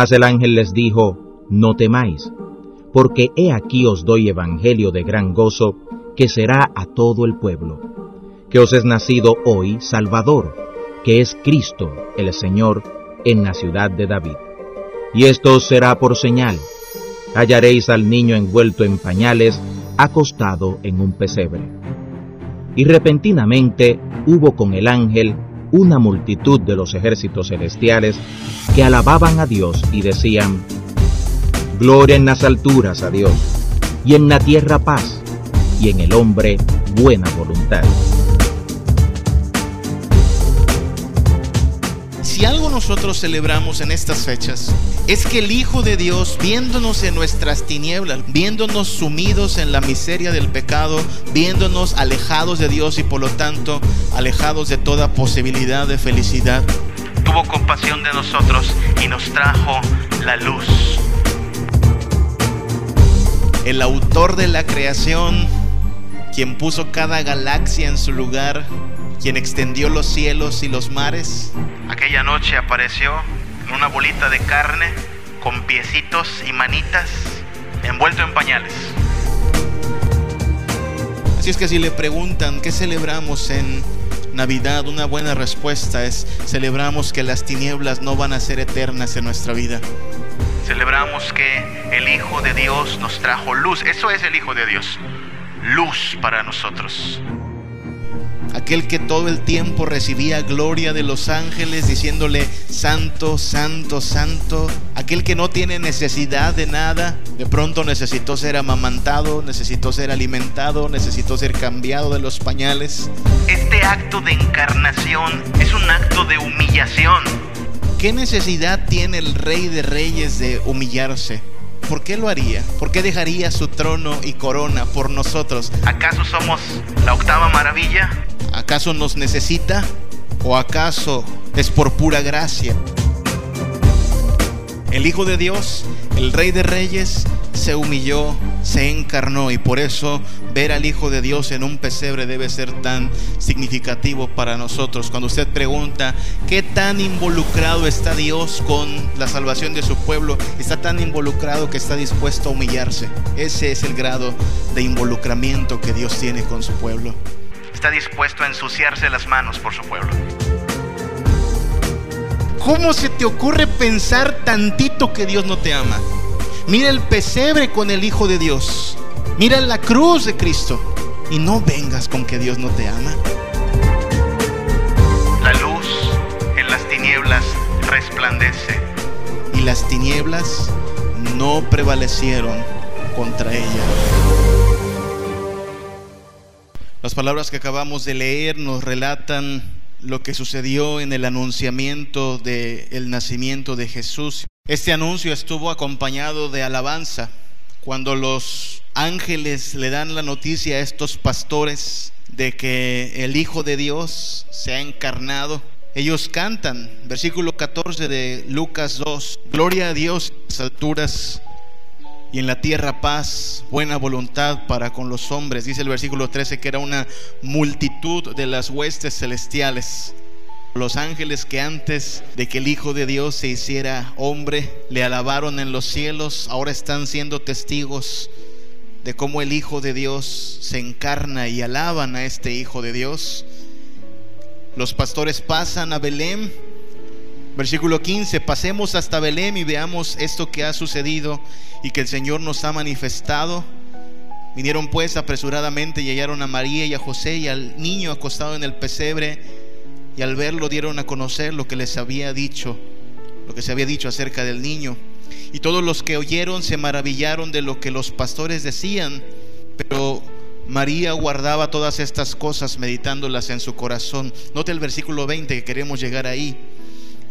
Mas el ángel les dijo, No temáis, porque he aquí os doy evangelio de gran gozo, que será a todo el pueblo, que os es nacido hoy Salvador, que es Cristo el Señor, en la ciudad de David. Y esto os será por señal, hallaréis al niño envuelto en pañales, acostado en un pesebre. Y repentinamente hubo con el ángel una multitud de los ejércitos celestiales que alababan a Dios y decían, Gloria en las alturas a Dios, y en la tierra paz, y en el hombre buena voluntad. Nosotros celebramos en estas fechas es que el Hijo de Dios, viéndonos en nuestras tinieblas, viéndonos sumidos en la miseria del pecado, viéndonos alejados de Dios y por lo tanto alejados de toda posibilidad de felicidad, tuvo compasión de nosotros y nos trajo la luz. El autor de la creación, quien puso cada galaxia en su lugar, quien extendió los cielos y los mares, aquella noche apareció en una bolita de carne con piecitos y manitas envuelto en pañales. Así es que si le preguntan qué celebramos en Navidad, una buena respuesta es celebramos que las tinieblas no van a ser eternas en nuestra vida. Celebramos que el Hijo de Dios nos trajo luz. Eso es el Hijo de Dios. Luz para nosotros aquel que todo el tiempo recibía gloria de los ángeles diciéndole, santo, santo, santo, aquel que no tiene necesidad de nada, de pronto necesitó ser amamantado, necesitó ser alimentado, necesitó ser cambiado de los pañales. Este acto de encarnación es un acto de humillación. ¿Qué necesidad tiene el rey de reyes de humillarse? ¿Por qué lo haría? ¿Por qué dejaría su trono y corona por nosotros? ¿Acaso somos la octava maravilla? ¿Acaso nos necesita? ¿O acaso es por pura gracia? El Hijo de Dios, el Rey de Reyes, se humilló, se encarnó y por eso ver al Hijo de Dios en un pesebre debe ser tan significativo para nosotros. Cuando usted pregunta qué tan involucrado está Dios con la salvación de su pueblo, está tan involucrado que está dispuesto a humillarse. Ese es el grado de involucramiento que Dios tiene con su pueblo está dispuesto a ensuciarse las manos por su pueblo. ¿Cómo se te ocurre pensar tantito que Dios no te ama? Mira el pesebre con el Hijo de Dios. Mira la cruz de Cristo. Y no vengas con que Dios no te ama. La luz en las tinieblas resplandece. Y las tinieblas no prevalecieron contra ella. Las palabras que acabamos de leer nos relatan lo que sucedió en el anunciamiento del nacimiento de Jesús. Este anuncio estuvo acompañado de alabanza. Cuando los ángeles le dan la noticia a estos pastores de que el Hijo de Dios se ha encarnado, ellos cantan, versículo 14 de Lucas 2, Gloria a Dios en las alturas y en la tierra paz, buena voluntad para con los hombres. Dice el versículo 13 que era una multitud de las huestes celestiales. Los ángeles que antes de que el Hijo de Dios se hiciera hombre, le alabaron en los cielos, ahora están siendo testigos de cómo el Hijo de Dios se encarna y alaban a este Hijo de Dios. Los pastores pasan a Belén Versículo 15, pasemos hasta Belén y veamos esto que ha sucedido y que el Señor nos ha manifestado. Vinieron pues apresuradamente y hallaron a María y a José y al niño acostado en el pesebre y al verlo dieron a conocer lo que les había dicho, lo que se había dicho acerca del niño. Y todos los que oyeron se maravillaron de lo que los pastores decían, pero María guardaba todas estas cosas meditándolas en su corazón. Note el versículo 20 que queremos llegar ahí.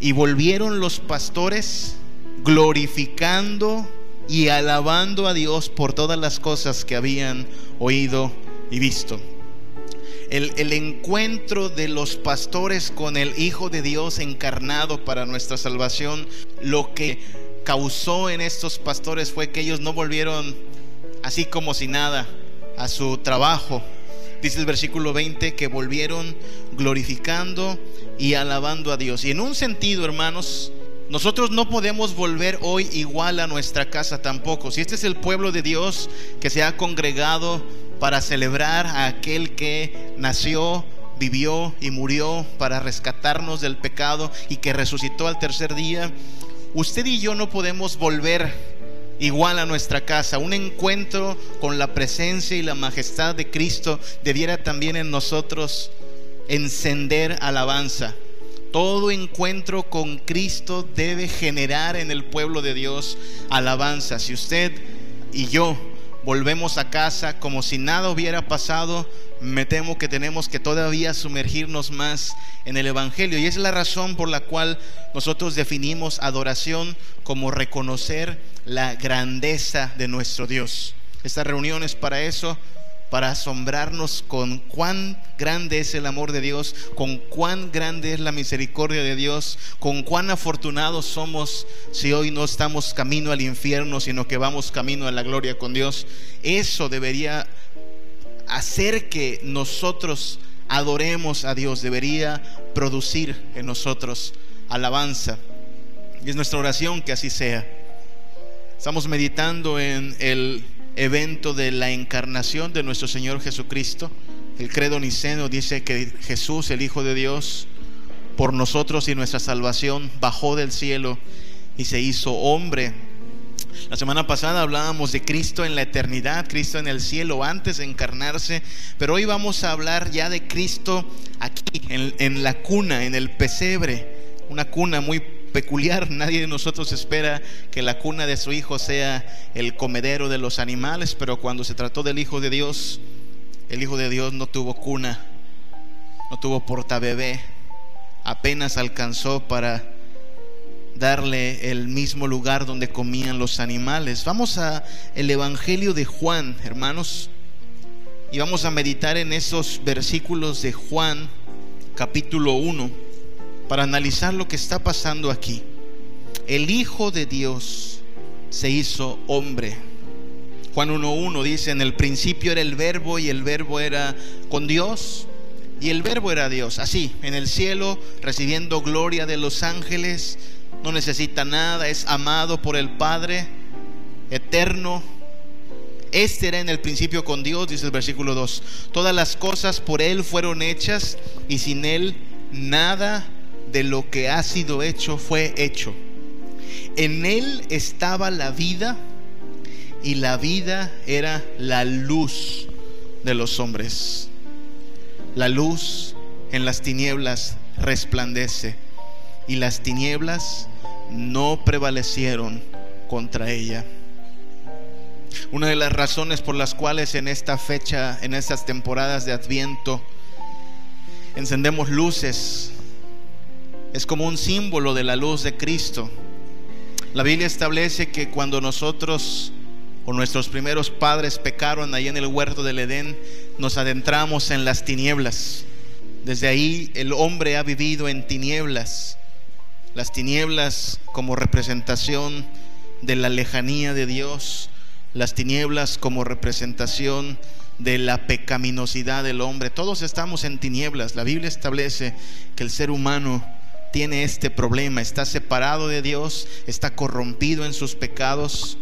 Y volvieron los pastores glorificando y alabando a Dios por todas las cosas que habían oído y visto. El, el, encuentro de los pastores con el Hijo de Dios encarnado para nuestra salvación, lo que causó en estos pastores fue que ellos no volvieron así como si nada a su trabajo. Dice el versículo 20 que volvieron glorificando y alabando a Dios. Y en un sentido, hermanos, Nosotros no podemos volver hoy igual a nuestra casa tampoco. Si este es el pueblo de Dios que se ha congregado para celebrar a aquel que nació, vivió y murió para rescatarnos del pecado y que resucitó al tercer día, usted y yo no podemos volver igual a nuestra casa. Un encuentro con la presencia y la majestad de Cristo debiera también en nosotros encender alabanza. Todo encuentro con Cristo debe generar en el pueblo de Dios alabanza. Si usted y yo volvemos a casa como si nada hubiera pasado, me temo que tenemos que todavía sumergirnos más en el Evangelio. Y es la razón por la cual nosotros definimos adoración como reconocer la grandeza de nuestro Dios. Esta reunión es para eso, para asombrarnos con cuán grande es el amor de Dios, con cuán grande es la misericordia de Dios, con cuán afortunados somos si hoy no estamos camino al infierno, sino que vamos camino a la gloria con Dios. Eso debería hacer que nosotros adoremos a Dios, debería producir en nosotros alabanza. Y es nuestra oración que así sea. Estamos meditando en el evento de la encarnación de nuestro Señor Jesucristo. El credo niceno dice que Jesús, el Hijo de Dios, por nosotros y nuestra salvación, bajó del cielo y se hizo hombre. La semana pasada hablábamos de Cristo en la eternidad, Cristo en el cielo antes de encarnarse, pero hoy vamos a hablar ya de Cristo aquí, en, en la cuna, en el pesebre, una cuna muy peculiar. Nadie de nosotros espera que la cuna de su hijo sea el comedero de los animales, pero cuando se trató del Hijo de Dios, el Hijo de Dios no tuvo cuna, no tuvo portabebé, apenas alcanzó para darle el mismo lugar donde comían los animales. Vamos a el Evangelio de Juan, hermanos, y vamos a meditar en esos versículos de Juan, capítulo 1 para analizar lo que está pasando aquí. El Hijo de Dios se hizo hombre. Juan 1.1 dice, en el principio era el verbo y el verbo era con Dios y el verbo era Dios. Así, en el cielo, recibiendo gloria de los ángeles, no necesita nada, es amado por el Padre, eterno. Este era en el principio con Dios, dice el versículo 2. Todas las cosas por Él fueron hechas y sin Él nada de lo que ha sido hecho fue hecho. En él estaba la vida y la vida era la luz de los hombres. La luz en las tinieblas resplandece y las tinieblas no prevalecieron contra ella. Una de las razones por las cuales en esta fecha, en estas temporadas de Adviento, encendemos luces es como un símbolo de la luz de Cristo. La Biblia establece que cuando nosotros o nuestros primeros padres pecaron ahí en el huerto del Edén, nos adentramos en las tinieblas. Desde ahí el hombre ha vivido en tinieblas. Las tinieblas como representación de la lejanía de Dios, las tinieblas como representación de la pecaminosidad del hombre. Todos estamos en tinieblas. La Biblia establece que el ser humano tiene este problema, está separado de Dios, está corrompido en sus pecados.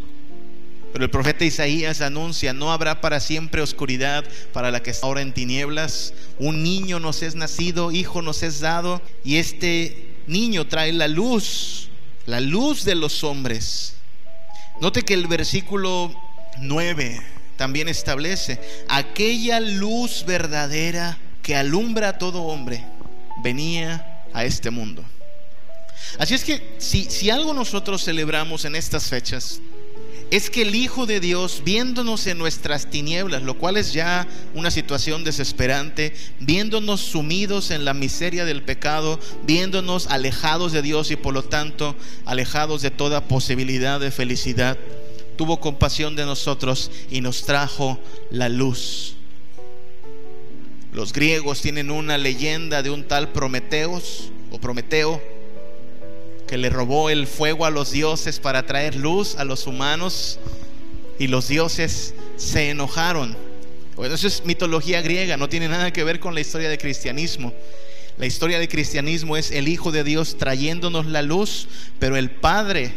Pero el profeta Isaías anuncia, no habrá para siempre oscuridad para la que está ahora en tinieblas. Un niño nos es nacido, hijo nos es dado, y este niño trae la luz, la luz de los hombres. Note que el versículo 9 también establece, aquella luz verdadera que alumbra a todo hombre, venía a este mundo. Así es que si, si algo nosotros celebramos en estas fechas, es que el Hijo de Dios, viéndonos en nuestras tinieblas, lo cual es ya una situación desesperante, viéndonos sumidos en la miseria del pecado, viéndonos alejados de Dios y por lo tanto alejados de toda posibilidad de felicidad, tuvo compasión de nosotros y nos trajo la luz. Los griegos tienen una leyenda de un tal Prometeos o Prometeo que le robó el fuego a los dioses para traer luz a los humanos y los dioses se enojaron. Bueno, eso es mitología griega, no tiene nada que ver con la historia del cristianismo. La historia del cristianismo es el Hijo de Dios trayéndonos la luz, pero el Padre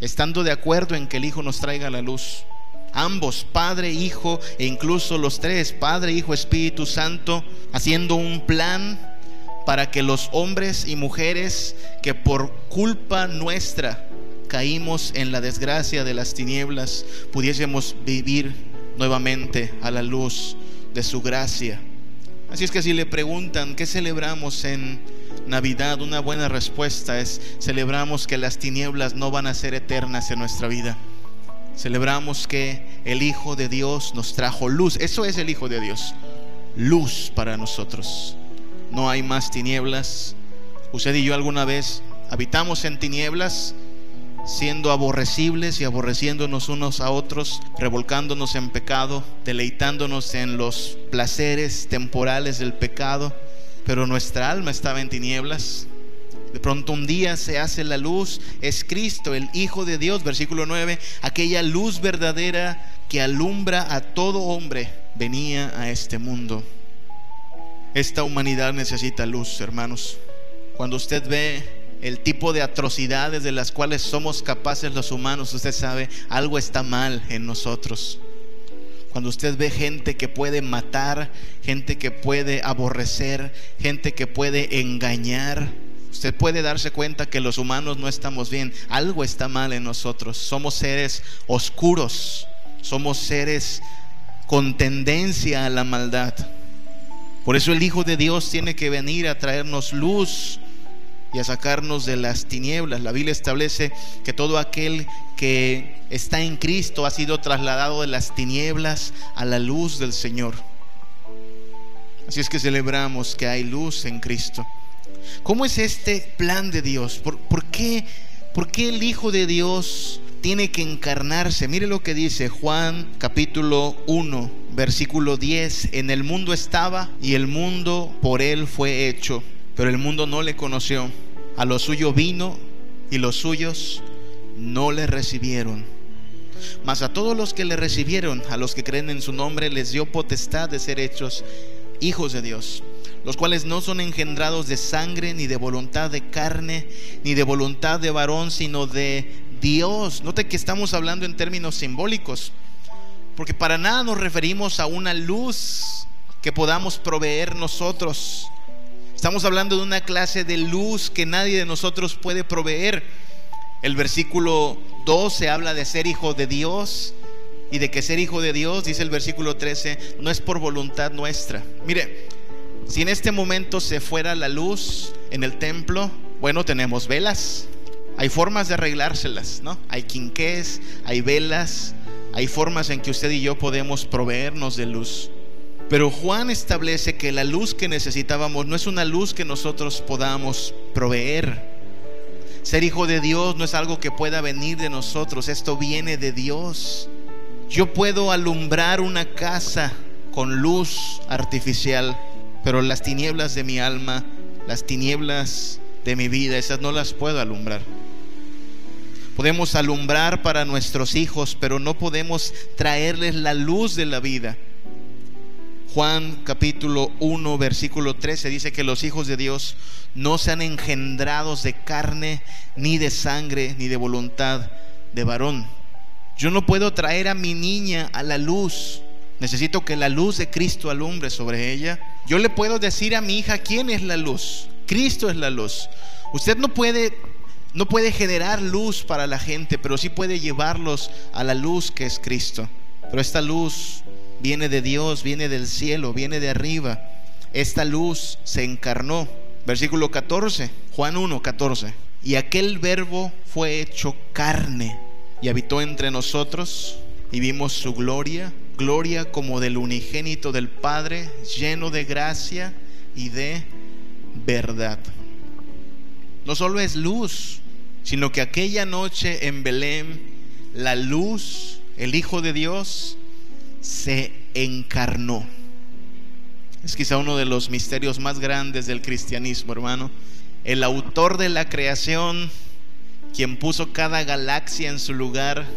estando de acuerdo en que el Hijo nos traiga la luz. Ambos, Padre, Hijo e incluso los tres, Padre, Hijo, Espíritu Santo, haciendo un plan para que los hombres y mujeres que por culpa nuestra caímos en la desgracia de las tinieblas, pudiésemos vivir nuevamente a la luz de su gracia. Así es que si le preguntan, ¿qué celebramos en Navidad? Una buena respuesta es, celebramos que las tinieblas no van a ser eternas en nuestra vida. Celebramos que el Hijo de Dios nos trajo luz. Eso es el Hijo de Dios. Luz para nosotros. No hay más tinieblas. Usted y yo alguna vez habitamos en tinieblas siendo aborrecibles y aborreciéndonos unos a otros, revolcándonos en pecado, deleitándonos en los placeres temporales del pecado, pero nuestra alma estaba en tinieblas. De pronto un día se hace la luz, es Cristo, el Hijo de Dios, versículo 9, aquella luz verdadera que alumbra a todo hombre, venía a este mundo. Esta humanidad necesita luz, hermanos. Cuando usted ve el tipo de atrocidades de las cuales somos capaces los humanos, usted sabe, algo está mal en nosotros. Cuando usted ve gente que puede matar, gente que puede aborrecer, gente que puede engañar, usted puede darse cuenta que los humanos no estamos bien. Algo está mal en nosotros. Somos seres oscuros, somos seres con tendencia a la maldad. Por eso el Hijo de Dios tiene que venir a traernos luz y a sacarnos de las tinieblas. La Biblia establece que todo aquel que está en Cristo ha sido trasladado de las tinieblas a la luz del Señor. Así es que celebramos que hay luz en Cristo. ¿Cómo es este plan de Dios? ¿Por, qué, ¿Por qué el Hijo de Dios tiene que encarnarse? Mire lo que dice Juan capítulo 1, versículo 10. En el mundo estaba y el mundo por él fue hecho pero el mundo no le conoció. A lo suyo vino y los suyos no le recibieron. Mas a todos los que le recibieron, a los que creen en su nombre, les dio potestad de ser hechos hijos de Dios, los cuales no son engendrados de sangre, ni de voluntad de carne, ni de voluntad de varón, sino de Dios. Note que estamos hablando en términos simbólicos, porque para nada nos referimos a una luz que podamos proveer nosotros. Estamos hablando de una clase de luz que nadie de nosotros puede proveer. El versículo 12 habla de ser hijo de Dios y de que ser hijo de Dios, dice el versículo 13, no es por voluntad nuestra. Mire, si en este momento se fuera la luz en el templo, bueno, tenemos velas. Hay formas de arreglárselas, ¿no? Hay quinqués, hay velas, hay formas en que usted y yo podemos proveernos de luz. Pero Juan establece que la luz que necesitábamos no es una luz que nosotros podamos proveer. Ser hijo de Dios no es algo que pueda venir de nosotros, esto viene de Dios. Yo puedo alumbrar una casa con luz artificial, pero las tinieblas de mi alma, las tinieblas de mi vida, esas no las puedo alumbrar. Podemos alumbrar para nuestros hijos, pero no podemos traerles la luz de la vida. Juan capítulo 1 versículo 13 dice que los hijos de Dios no sean engendrados de carne, ni de sangre, ni de voluntad de varón. Yo no puedo traer a mi niña a la luz. Necesito que la luz de Cristo alumbre sobre ella. Yo le puedo decir a mi hija quién es la luz. Cristo es la luz. Usted no puede no puede generar luz para la gente, pero sí puede llevarlos a la luz que es Cristo. Pero esta luz viene de Dios, viene del cielo, viene de arriba. Esta luz se encarnó. Versículo 14, Juan 1, 14. Y aquel verbo fue hecho carne y habitó entre nosotros y vimos su gloria, gloria como del unigénito del Padre, lleno de gracia y de verdad. No solo es luz, sino que aquella noche en Belén, la luz, el Hijo de Dios, se encarnó. Es quizá uno de los misterios más grandes del cristianismo, hermano. El autor de la creación, quien puso cada galaxia en su lugar,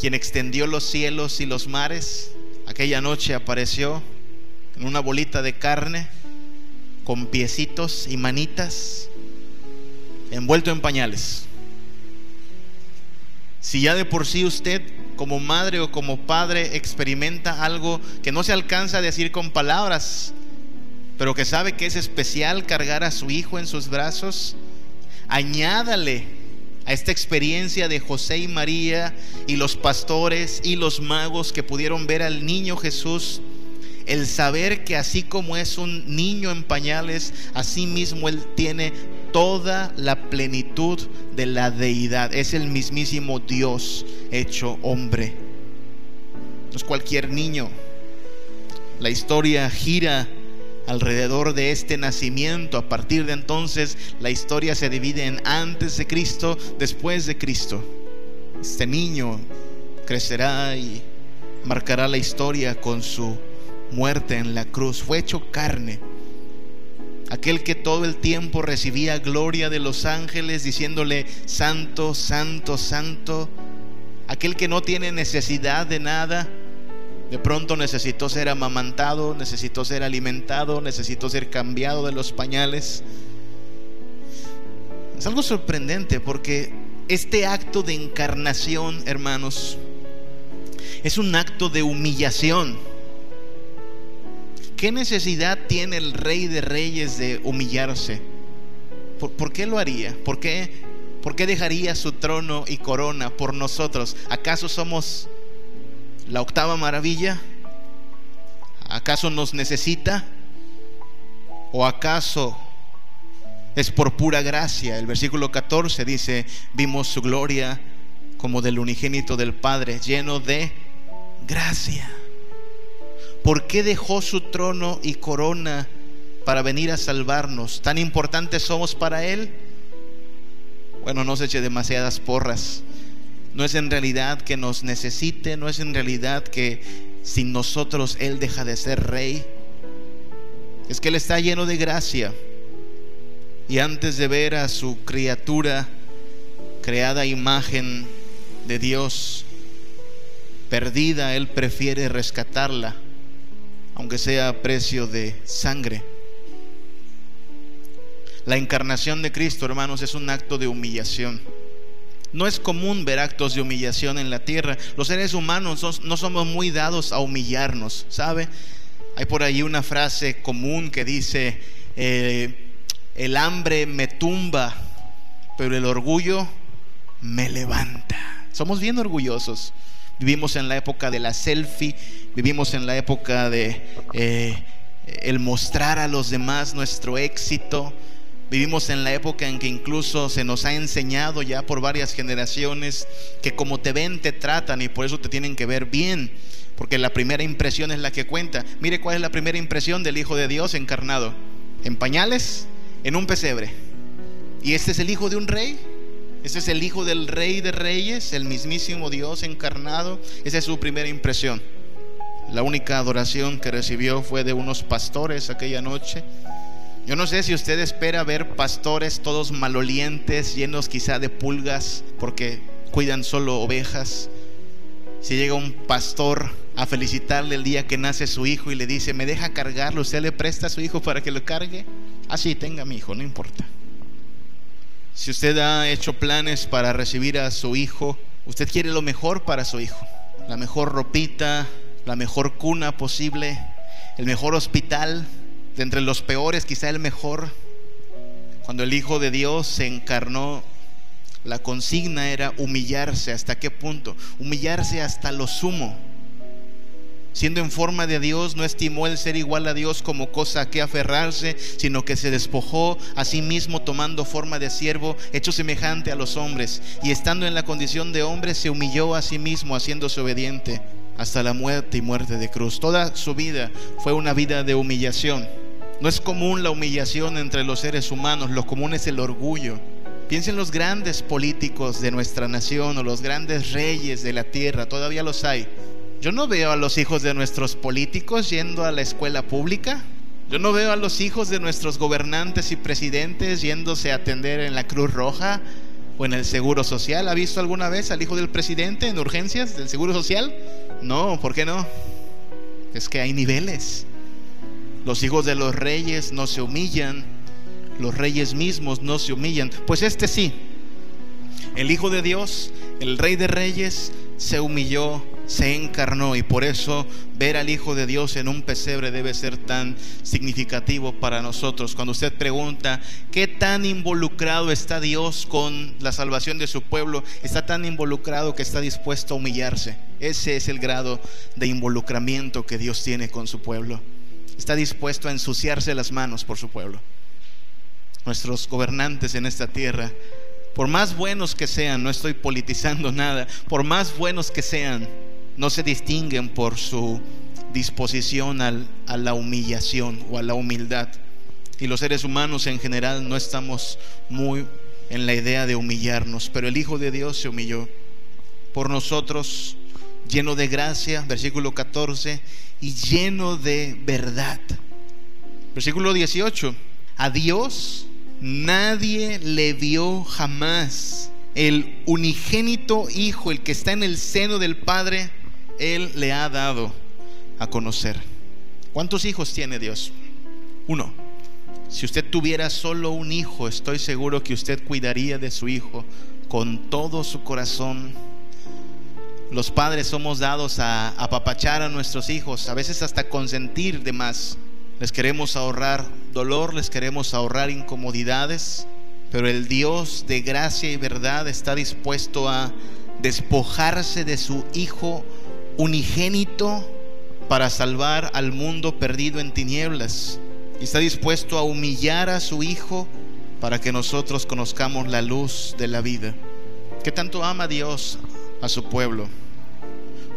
quien extendió los cielos y los mares, aquella noche apareció en una bolita de carne, con piecitos y manitas, envuelto en pañales. Si ya de por sí usted como madre o como padre experimenta algo que no se alcanza a decir con palabras, pero que sabe que es especial cargar a su hijo en sus brazos, añádale a esta experiencia de José y María y los pastores y los magos que pudieron ver al niño Jesús, el saber que así como es un niño en pañales, así mismo él tiene toda la plenitud de la deidad. Es el mismísimo Dios hecho hombre. No es cualquier niño. La historia gira alrededor de este nacimiento. A partir de entonces la historia se divide en antes de Cristo, después de Cristo. Este niño crecerá y marcará la historia con su muerte en la cruz. Fue hecho carne. Aquel que todo el tiempo recibía gloria de los ángeles diciéndole, santo, santo, santo. Aquel que no tiene necesidad de nada de pronto necesitó ser amamantado, necesitó ser alimentado, necesitó ser cambiado de los pañales. Es algo sorprendente porque este acto de encarnación, hermanos, es un acto de humillación. ¿Qué necesidad tiene el rey de reyes de humillarse? ¿Por, qué lo haría? ¿Por qué, ¿Por qué dejaría su trono y corona por nosotros? ¿Acaso somos la octava maravilla? ¿Acaso nos necesita? ¿O acaso es por pura gracia? El versículo 14 dice, vimos su gloria como del unigénito del Padre, lleno de gracia. ¿Por qué dejó su trono y corona para venir a salvarnos? ¿Tan importantes somos para Él? Bueno, no se eche demasiadas porras. No es en realidad que nos necesite, no es en realidad que sin nosotros Él deja de ser rey. Es que Él está lleno de gracia. Y antes de ver a su criatura creada imagen de Dios perdida, Él prefiere rescatarla, aunque sea a precio de sangre. La encarnación de Cristo, hermanos, es un acto de humillación. No es común ver actos de humillación en la tierra. Los seres humanos no somos muy dados a humillarnos, ¿sabe? Hay por ahí una frase común que dice, eh, el hambre me tumba, pero el orgullo me levanta. Somos bien orgullosos. Vivimos en la época de la selfie, vivimos en la época de eh, el mostrar a los demás nuestro éxito, Vivimos en la época en que incluso se nos ha enseñado ya por varias generaciones que como te ven te tratan y por eso te tienen que ver bien, porque la primera impresión es la que cuenta. Mire cuál es la primera impresión del Hijo de Dios encarnado. En pañales, en un pesebre. Y este es el Hijo de un rey. Este es el Hijo del Rey de Reyes, el mismísimo Dios encarnado. Esa es su primera impresión. La única adoración que recibió fue de unos pastores aquella noche yo no sé si usted espera ver pastores todos malolientes, llenos quizá de pulgas, porque cuidan solo ovejas. Si llega un pastor a felicitarle el día que nace su hijo y le dice, me deja cargarlo, usted le presta a su hijo para que lo cargue. Así, ah, tenga mi hijo, no importa. Si usted ha hecho planes para recibir a su hijo, usted quiere lo mejor para su hijo. La mejor ropita, la mejor cuna posible, el mejor hospital, de entre los peores, quizá el mejor, cuando el Hijo de Dios se encarnó, la consigna era humillarse. ¿Hasta qué punto? Humillarse hasta lo sumo. Siendo en forma de Dios, no estimó el ser igual a Dios como cosa a que aferrarse, sino que se despojó a sí mismo tomando forma de siervo, hecho semejante a los hombres, y estando en la condición de hombre, se humilló a sí mismo, haciéndose obediente hasta la muerte y muerte de cruz. Toda su vida fue una vida de humillación. No es común la humillación entre los seres humanos, lo común es el orgullo. Piensen los grandes políticos de nuestra nación o los grandes reyes de la tierra, todavía los hay. Yo no veo a los hijos de nuestros políticos yendo a la escuela pública. Yo no veo a los hijos de nuestros gobernantes y presidentes yéndose a atender en la Cruz Roja o en el Seguro Social. ¿Ha visto alguna vez al hijo del presidente en urgencias del Seguro Social? No, ¿por qué no? Es que hay niveles. Los hijos de los reyes no se humillan, los reyes mismos no se humillan. Pues este sí, el Hijo de Dios, el Rey de Reyes, se humilló, se encarnó y por eso ver al Hijo de Dios en un pesebre debe ser tan significativo para nosotros. Cuando usted pregunta, ¿qué tan involucrado está Dios con la salvación de su pueblo? Está tan involucrado que está dispuesto a humillarse. Ese es el grado de involucramiento que Dios tiene con su pueblo. Está dispuesto a ensuciarse las manos por su pueblo. Nuestros gobernantes en esta tierra por más buenos que sean, no estoy politizando nada, por más buenos que sean, no se distinguen por su disposición a la humillación o a la humildad. Y los seres humanos en general no estamos muy en la idea de humillarnos, pero el Hijo de Dios se humilló por nosotros, lleno de gracia, versículo 14, y lleno de verdad. Versículo 18, a Dios nadie le vio jamás. El unigénito Hijo, el que está en el seno del Padre, Él le ha dado a conocer. ¿Cuántos hijos tiene Dios? Uno. Si usted tuviera solo un hijo, estoy seguro que usted cuidaría de su hijo con todo su corazón. Los padres somos dados a apapachar a nuestros hijos, a veces hasta consentir de más. Les queremos ahorrar dolor, les queremos ahorrar incomodidades, pero el Dios de gracia y verdad está dispuesto a despojarse de su Hijo unigénito para salvar al mundo perdido en tinieblas. Y está dispuesto a humillar a su Hijo para que nosotros conozcamos la luz de la vida. ¿Qué tanto ama Dios a su pueblo?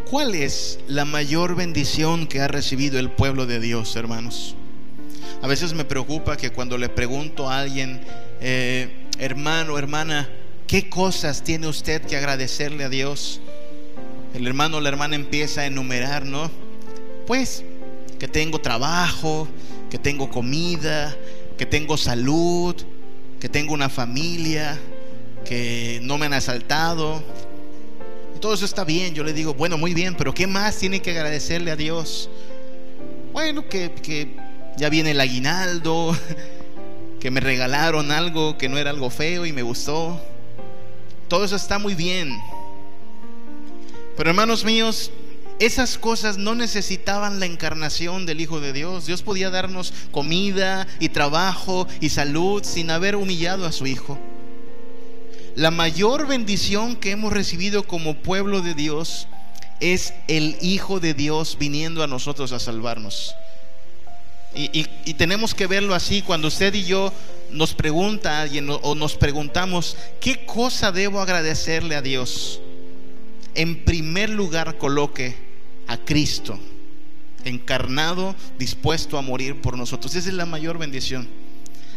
¿Cuál es la mayor bendición que ha recibido el pueblo de Dios, hermanos? A veces me preocupa que cuando le pregunto a alguien, eh, hermano, hermana, ¿qué cosas tiene usted que agradecerle a Dios? El hermano o la hermana empieza a enumerar, ¿no? Pues que tengo trabajo, que tengo comida, que tengo salud, que tengo una familia, que no me han asaltado, todo eso está bien. Yo le digo, bueno, muy bien, pero ¿qué más tiene que agradecerle a Dios? Bueno, que, ya viene el aguinaldo, que me regalaron algo que no era algo feo y me gustó. Todo eso está muy bien. Pero hermanos míos, esas cosas no necesitaban la encarnación del Hijo de Dios. Dios podía darnos comida y trabajo y salud sin haber humillado a su Hijo la mayor bendición que hemos recibido como pueblo de Dios es el Hijo de Dios viniendo a nosotros a salvarnos. Y, tenemos que verlo así cuando usted y yo nos pregunta o nos preguntamos, ¿qué cosa debo agradecerle a Dios? En primer lugar coloque a Cristo, encarnado, dispuesto a morir por nosotros. Esa es la mayor bendición.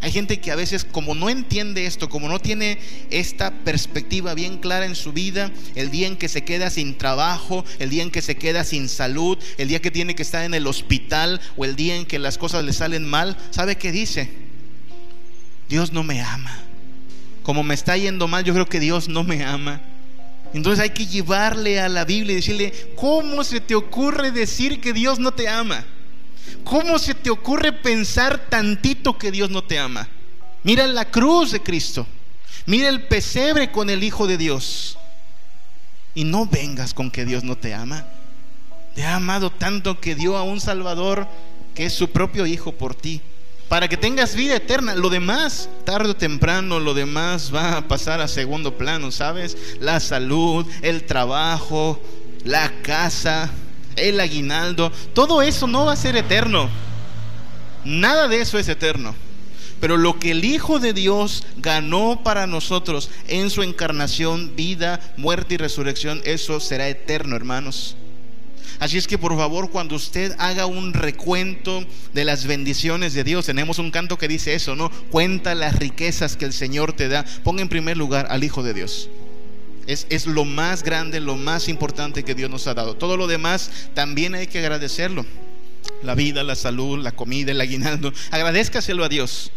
Hay gente que a veces como no entiende esto, como no tiene esta perspectiva bien clara en su vida, el día en que se queda sin trabajo, el día en que se queda sin salud, el día que tiene que estar en el hospital o el día en que las cosas le salen mal, ¿sabe qué dice? Dios no me ama. Como me está yendo mal, yo creo que Dios no me ama. Entonces hay que llevarle a la Biblia y decirle, ¿cómo se te ocurre decir que Dios no te ama? ¿Cómo se te ocurre pensar tantito que Dios no te ama? Mira la cruz de Cristo. Mira el pesebre con el Hijo de Dios. Y no vengas con que Dios no te ama. Te ha amado tanto que dio a un Salvador que es su propio Hijo por ti. Para que tengas vida eterna. Lo demás, tarde o temprano, lo demás va a pasar a segundo plano, ¿sabes? La salud, el trabajo, la casa, el aguinaldo, todo eso no va a ser eterno. Nada de eso es eterno. Pero lo que el Hijo de Dios ganó para nosotros en su encarnación, vida, muerte y resurrección, eso será eterno, hermanos. Así es que por favor, cuando usted haga un recuento de las bendiciones de Dios, tenemos un canto que dice eso, ¿no? Cuenta las riquezas que el Señor te da. Ponga en primer lugar al Hijo de Dios. Es, lo más grande, lo más importante que Dios nos ha dado. Todo lo demás también hay que agradecerlo. La vida, la salud, la comida, el aguinaldo. Agradezcaselo a Dios.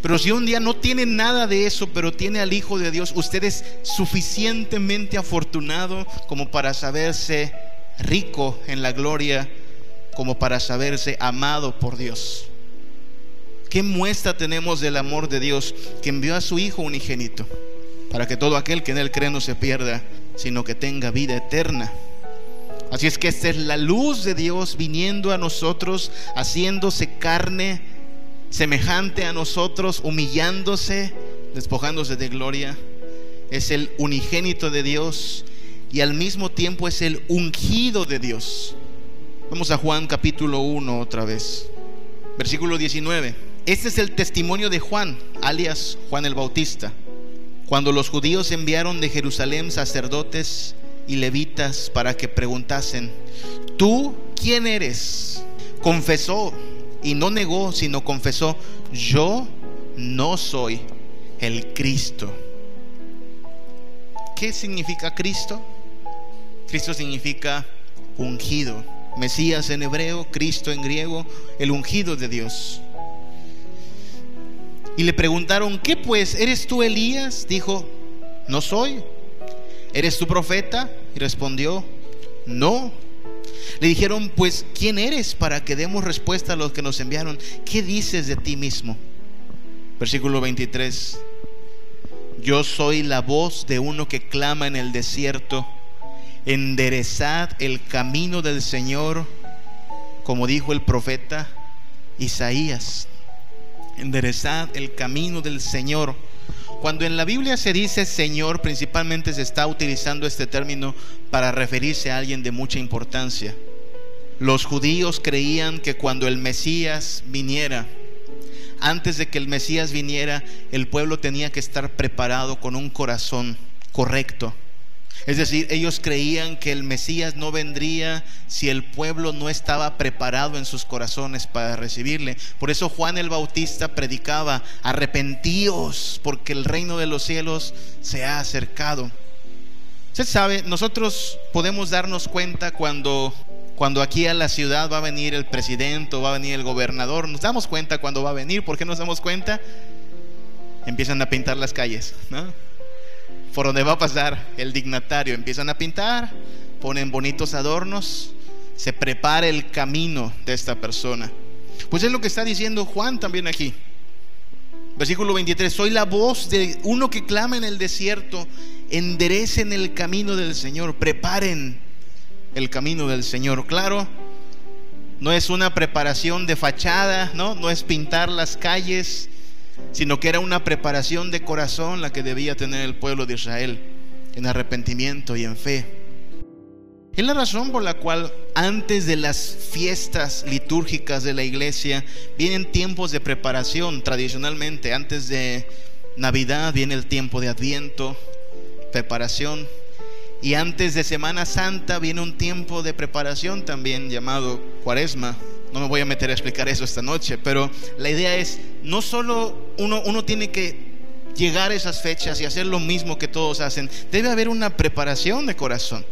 Pero si un día no tiene nada de eso, pero tiene al Hijo de Dios, usted es suficientemente afortunado como para saberse rico en la gloria, como para saberse amado por Dios. ¿Qué muestra tenemos del amor de Dios que envió a su Hijo unigénito para que todo aquel que en Él cree no se pierda, sino que tenga vida eterna? Así es que esta es la luz de Dios viniendo a nosotros, haciéndose carne semejante a nosotros, humillándose, despojándose de gloria. Es el unigénito de Dios y al mismo tiempo es el ungido de Dios. Vamos a Juan capítulo 1 otra vez, versículo 19. Este es el testimonio de Juan, alias Juan el Bautista. Cuando los judíos enviaron de Jerusalén sacerdotes y levitas para que preguntasen, ¿tú quién eres? Confesó y no negó, sino confesó, yo no soy el Cristo. ¿Qué significa Cristo? Cristo significa ungido. Mesías en hebreo, Cristo en griego, el ungido de Dios. Y le preguntaron, ¿qué pues? ¿Eres tú Elías? Dijo, no soy. ¿Eres tu profeta? Y respondió, no. Le dijeron, pues, ¿quién eres para que demos respuesta a los que nos enviaron? ¿Qué dices de ti mismo? Versículo 23. Yo soy la voz de uno que clama en el desierto, enderezad el camino del Señor, como dijo el profeta Isaías enderezad el camino del Señor. Cuando en la Biblia se dice Señor, principalmente se está utilizando este término para referirse a alguien de mucha importancia. Los judíos creían que cuando el Mesías viniera, antes de que el Mesías viniera, el pueblo tenía que estar preparado con un corazón correcto es decir, ellos creían que el Mesías no vendría si el pueblo no estaba preparado en sus corazones para recibirle. Por eso Juan el Bautista predicaba, arrepentíos porque el reino de los cielos se ha acercado. Usted sabe, nosotros podemos darnos cuenta cuando, cuando aquí a la ciudad va a venir el presidente o va a venir el gobernador. Nos damos cuenta cuando va a venir. ¿Por qué nos damos cuenta? Empiezan a pintar las calles, ¿no? Por donde va a pasar el dignatario. Empiezan a pintar, ponen bonitos adornos, se prepara el camino de esta persona. Pues es lo que está diciendo Juan también aquí. Versículo 23, soy la voz de uno que clama en el desierto, enderecen el camino del Señor, preparen el camino del Señor. Claro, no es una preparación de fachada, ¿no? No es pintar las calles, sino que era una preparación de corazón la que debía tener el pueblo de Israel en arrepentimiento y en fe. Es la razón por la cual antes de las fiestas litúrgicas de la iglesia vienen tiempos de preparación tradicionalmente. Antes de Navidad viene el tiempo de Adviento, preparación. Y antes de Semana Santa viene un tiempo de preparación también llamado Cuaresma. No me voy a meter a explicar eso esta noche, pero la idea es, no solo uno, uno tiene que llegar a esas fechas y hacer lo mismo que todos hacen, debe haber una preparación de corazón.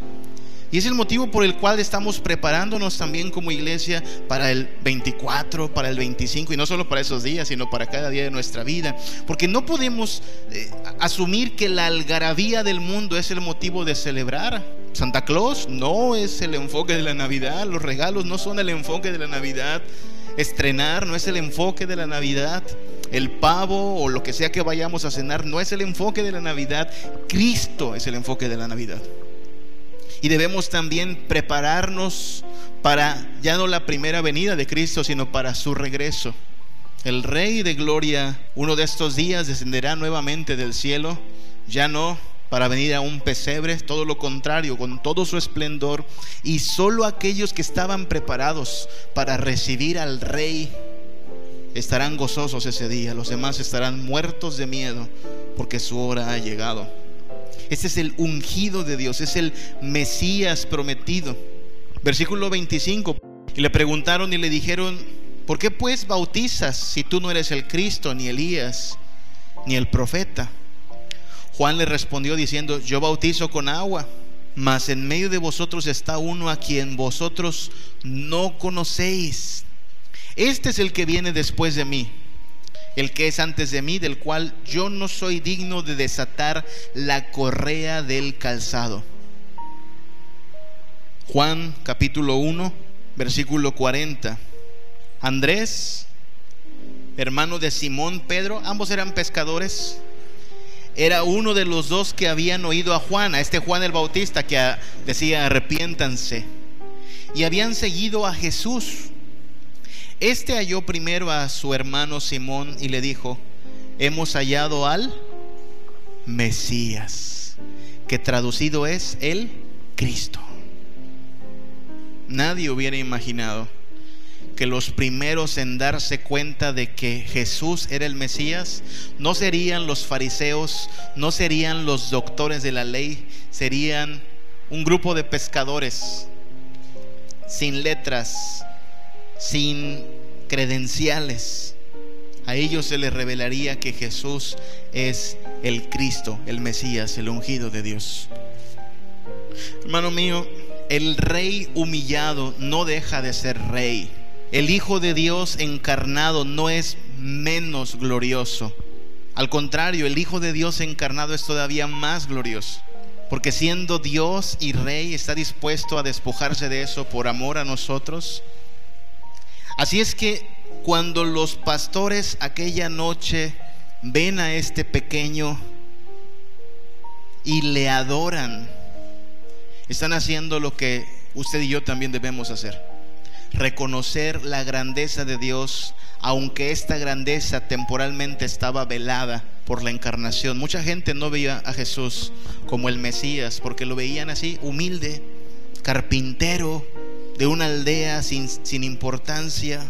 Y es el motivo por el cual estamos preparándonos también como iglesia para el 24, para el 25, y no solo para esos días, sino para cada día de nuestra vida. Porque no podemos eh, asumir que la algarabía del mundo es el motivo de celebrar. Santa Claus no es el enfoque de la Navidad, los regalos no son el enfoque de la Navidad, estrenar no es el enfoque de la Navidad, el pavo o lo que sea que vayamos a cenar no es el enfoque de la Navidad, Cristo es el enfoque de la Navidad. Y debemos también prepararnos para ya no la primera venida de Cristo, sino para su regreso. El Rey de Gloria, uno de estos días, descenderá nuevamente del cielo, ya no para venir a un pesebre, todo lo contrario, con todo su esplendor, y solo aquellos que estaban preparados para recibir al rey estarán gozosos ese día, los demás estarán muertos de miedo porque su hora ha llegado. Este es el ungido de Dios, es el Mesías prometido. Versículo 25. Y le preguntaron y le dijeron, ¿por qué pues bautizas si tú no eres el Cristo, ni Elías, ni el profeta? Juan le respondió diciendo, yo bautizo con agua, mas en medio de vosotros está uno a quien vosotros no conocéis. Este es el que viene después de mí, el que es antes de mí, del cual yo no soy digno de desatar la correa del calzado. Juan capítulo 1, versículo 40. Andrés, hermano de Simón Pedro, ambos eran pescadores. Era uno de los dos que habían oído a Juan, a este Juan el Bautista que decía arrepiéntanse. Y habían seguido a Jesús. Este halló primero a su hermano Simón y le dijo, hemos hallado al Mesías, que traducido es el Cristo. Nadie hubiera imaginado que los primeros en darse cuenta de que Jesús era el Mesías no serían los fariseos, no serían los doctores de la ley, serían un grupo de pescadores sin letras, sin credenciales. A ellos se les revelaría que Jesús es el Cristo, el Mesías, el ungido de Dios. Hermano mío, el rey humillado no deja de ser rey. El Hijo de Dios encarnado no es menos glorioso. Al contrario, el Hijo de Dios encarnado es todavía más glorioso. Porque siendo Dios y Rey está dispuesto a despojarse de eso por amor a nosotros. Así es que cuando los pastores aquella noche ven a este pequeño y le adoran, están haciendo lo que usted y yo también debemos hacer. Reconocer la grandeza de Dios, aunque esta grandeza temporalmente estaba velada por la encarnación. Mucha gente no veía a Jesús como el Mesías porque lo veían así, humilde, carpintero de una aldea sin, sin importancia.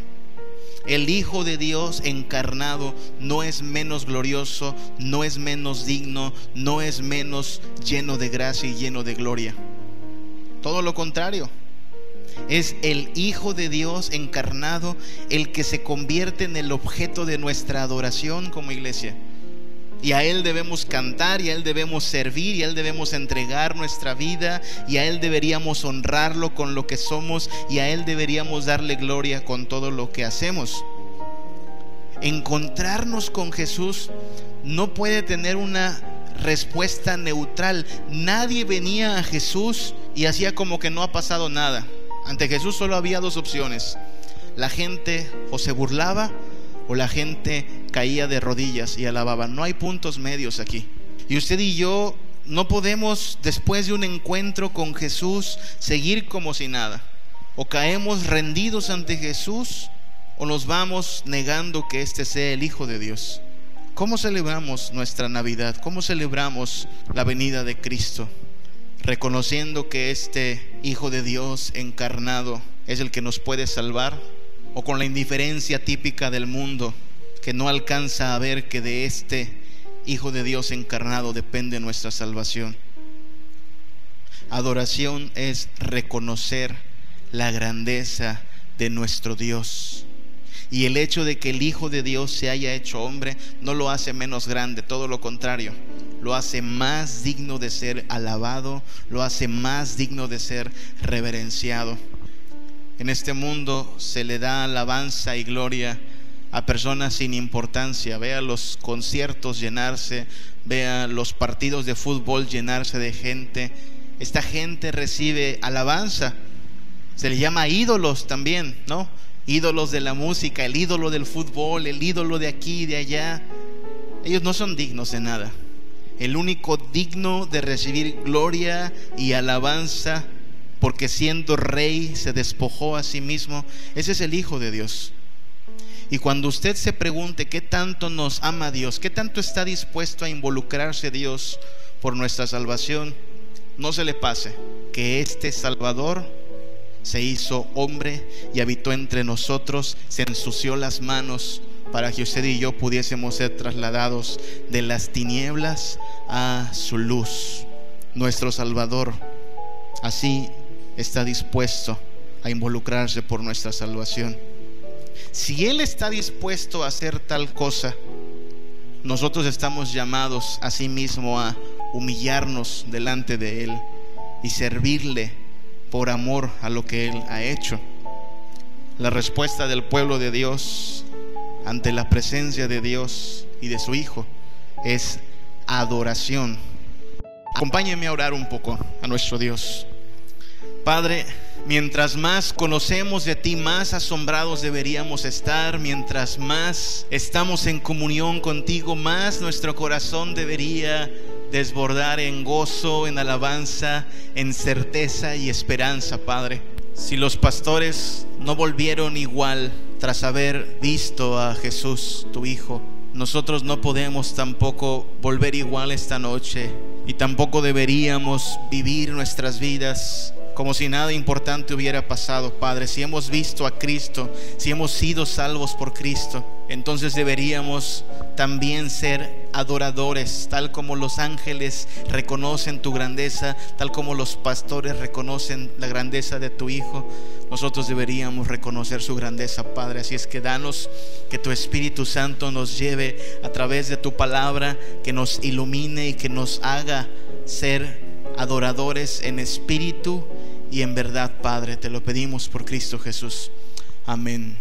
El Hijo de Dios encarnado no es menos glorioso, no es menos digno, no es menos lleno de gracia y lleno de gloria. Todo lo contrario. Es el Hijo de Dios encarnado el que se convierte en el objeto de nuestra adoración como iglesia. Y a Él debemos cantar, y a Él debemos servir, y a Él debemos entregar nuestra vida, y a Él deberíamos honrarlo con lo que somos, y a Él deberíamos darle gloria con todo lo que hacemos. Encontrarnos con Jesús no puede tener una respuesta neutral. Nadie venía a Jesús y hacía como que no ha pasado nada. Ante Jesús solo había dos opciones. La gente o se burlaba o la gente caía de rodillas y alababa. No hay puntos medios aquí. Y usted y yo no podemos, después de un encuentro con Jesús, seguir como si nada. O caemos rendidos ante Jesús o nos vamos negando que este sea el Hijo de Dios. ¿Cómo celebramos nuestra Navidad? ¿Cómo celebramos la venida de Cristo? Reconociendo que este Hijo de Dios encarnado es el que nos puede salvar o con la indiferencia típica del mundo que no alcanza a ver que de este Hijo de Dios encarnado depende nuestra salvación. Adoración es reconocer la grandeza de nuestro Dios y el hecho de que el Hijo de Dios se haya hecho hombre no lo hace menos grande, todo lo contrario, lo hace más digno de ser alabado, lo hace más digno de ser reverenciado. En este mundo se le da alabanza y gloria a personas sin importancia. Vea los conciertos llenarse, vea los partidos de fútbol llenarse de gente. Esta gente recibe alabanza. Se le llama ídolos también, ¿no? ídolos de la música, el ídolo del fútbol, el ídolo de aquí y de allá. Ellos no son dignos de nada. El único digno de recibir gloria y alabanza, porque siendo rey se despojó a sí mismo, ese es el Hijo de Dios. Y cuando usted se pregunte qué tanto nos ama Dios, qué tanto está dispuesto a involucrarse Dios por nuestra salvación, no se le pase que este Salvador se hizo hombre y habitó entre nosotros, se ensució las manos para que usted y yo pudiésemos ser trasladados de las tinieblas a su luz. Nuestro Salvador así está dispuesto a involucrarse por nuestra salvación. Si Él está dispuesto a hacer tal cosa, nosotros estamos llamados a sí mismo a humillarnos delante de Él y servirle por amor a lo que Él ha hecho. La respuesta del pueblo de Dios ante la presencia de Dios y de su Hijo es adoración. Acompáñenme a orar un poco a nuestro Dios. Padre, Mientras más conocemos de ti, más asombrados deberíamos estar. Mientras más estamos en comunión contigo, más nuestro corazón debería desbordar en gozo, en alabanza, en certeza y esperanza, Padre. Si los pastores no volvieron igual tras haber visto a Jesús, tu Hijo, nosotros no podemos tampoco volver igual esta noche y tampoco deberíamos vivir nuestras vidas como si nada importante hubiera pasado, Padre. Si hemos visto a Cristo, si hemos sido salvos por Cristo, entonces deberíamos también ser adoradores, tal como los ángeles reconocen tu grandeza, tal como los pastores reconocen la grandeza de tu Hijo. Nosotros deberíamos reconocer su grandeza, Padre. Así es que danos que tu Espíritu Santo nos lleve a través de tu palabra, que nos ilumine y que nos haga ser adoradores en espíritu y en verdad, Padre. Te lo pedimos por Cristo Jesús. Amén.